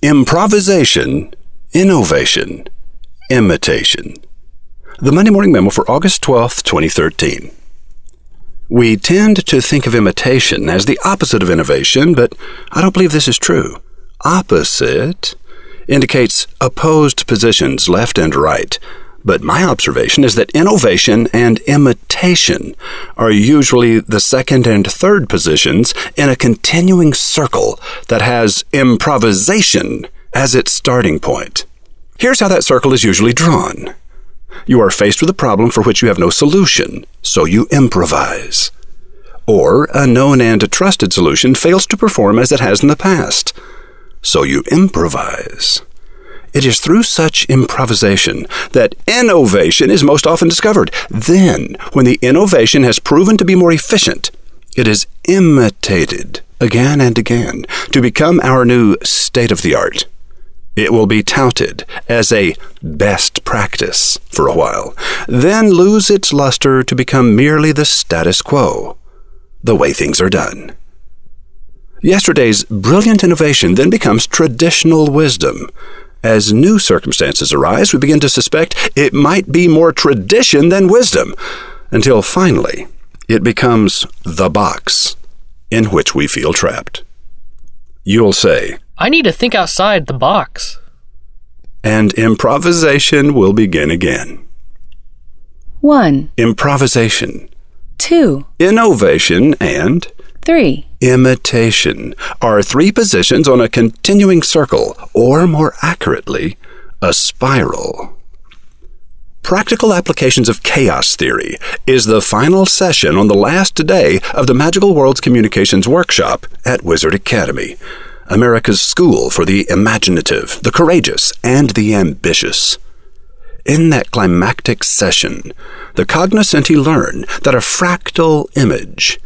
Improvisation, innovation, imitation. The Monday Morning Memo for August 12th, 2013. We tend to think of imitation as the opposite of innovation, but I don't believe this is true. Opposite indicates opposed positions, left and right. But my observation is that innovation and imitation are usually the second and third positions in a continuing circle that has improvisation as its starting point. Here's how that circle is usually drawn. You are faced with a problem for which you have no solution, so you improvise. Or a known and trusted solution fails to perform as it has in the past, so you improvise. It is through such improvisation that innovation is most often discovered. Then, when the innovation has proven to be more efficient, it is imitated again and again to become our new state of the art. It will be touted as a best practice for a while, then lose its luster to become merely the status quo, the way things are done. Yesterday's brilliant innovation then becomes traditional wisdom. As new circumstances arise, we begin to suspect it might be more tradition than wisdom, until finally it becomes the box in which we feel trapped. You'll say, I need to think outside the box. and improvisation will begin again. 1, Improvisation, 2, innovation, and 3. Imitation are three positions on a continuing circle, or more accurately, a spiral. Practical Applications of Chaos Theory is the final session on the last day of the Magical Worlds Communications Workshop at Wizard Academy, America's school for the imaginative, the courageous, and the ambitious. In that climactic session, the cognoscenti learn that a fractal image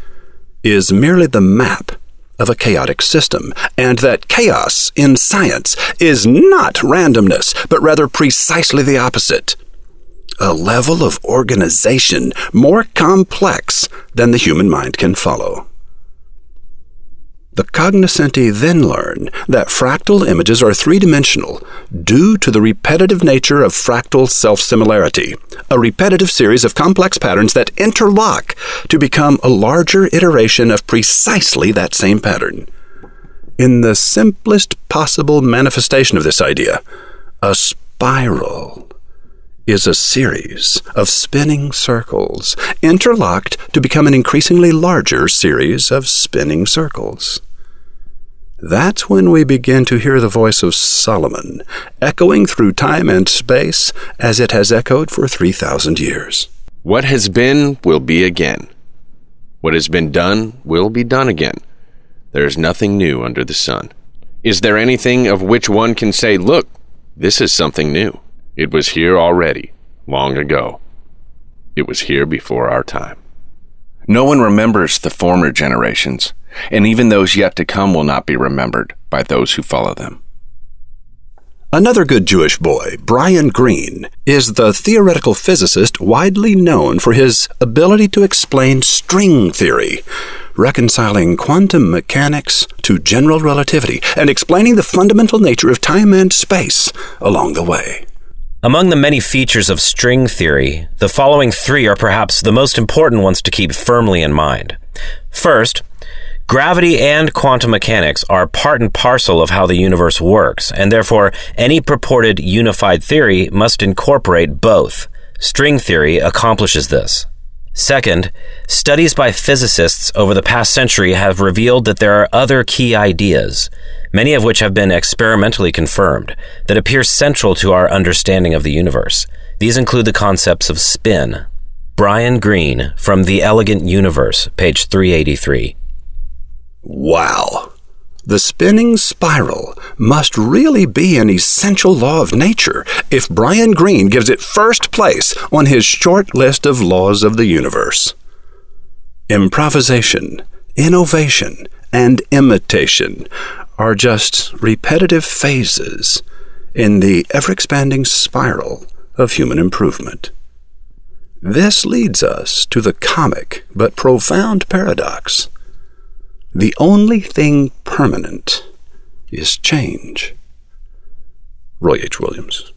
is merely the map of a chaotic system, and that chaos in science is not randomness, but rather precisely the opposite a level of organization more complex than the human mind can follow. The cognoscenti then learn that fractal images are three dimensional due to the repetitive nature of fractal self similarity, a repetitive series of complex patterns that interlock to become a larger iteration of precisely that same pattern. In the simplest possible manifestation of this idea, a spiral is a series of spinning circles, interlocked to become an increasingly larger series of spinning circles. That's when we begin to hear the voice of Solomon echoing through time and space as it has echoed for 3,000 years. What has been will be again. What has been done will be done again. There is nothing new under the sun. Is there anything of which one can say, Look, this is something new? It was here already, long ago. It was here before our time. No one remembers the former generations, and even those yet to come will not be remembered by those who follow them. Another good Jewish boy, Brian Greene, is the theoretical physicist widely known for his ability to explain string theory, reconciling quantum mechanics to general relativity and explaining the fundamental nature of time and space along the way. Among the many features of string theory, the following three are perhaps the most important ones to keep firmly in mind. First, gravity and quantum mechanics are part and parcel of how the universe works, and therefore any purported unified theory must incorporate both. String theory accomplishes this. Second, studies by physicists over the past century have revealed that there are other key ideas, many of which have been experimentally confirmed, that appear central to our understanding of the universe. These include the concepts of spin. Brian Greene from The Elegant Universe, page 383. Wow! The spinning spiral must really be an essential law of nature if Brian Greene gives it first place on his short list of laws of the universe. Improvisation, innovation, and imitation are just repetitive phases in the ever expanding spiral of human improvement. This leads us to the comic but profound paradox. The only thing permanent is change. Roy H. Williams.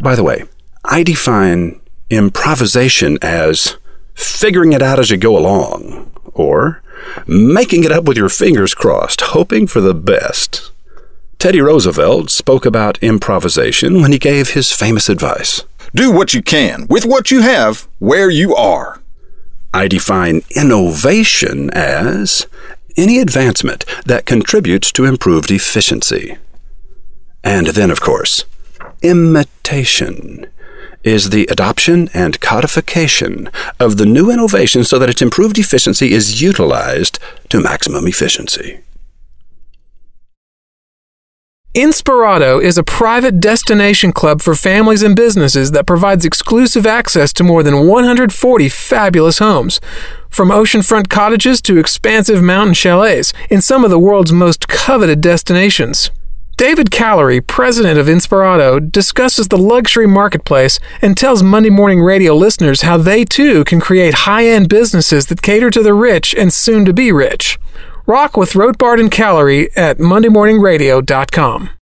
By the way, I define improvisation as figuring it out as you go along, or making it up with your fingers crossed, hoping for the best. Teddy Roosevelt spoke about improvisation when he gave his famous advice. Do what you can with what you have where you are. I define innovation as any advancement that contributes to improved efficiency. And then, of course, imitation is the adoption and codification of the new innovation so that its improved efficiency is utilized to maximum efficiency. Inspirato is a private destination club for families and businesses that provides exclusive access to more than 140 fabulous homes. From oceanfront cottages to expansive mountain chalets in some of the world's most coveted destinations. David Kallery, president of Inspirato, discusses the luxury marketplace and tells Monday Morning Radio listeners how they too can create high end businesses that cater to the rich and soon to be rich. Rock with Rotbart and Kallery at MondayMorningRadio.com.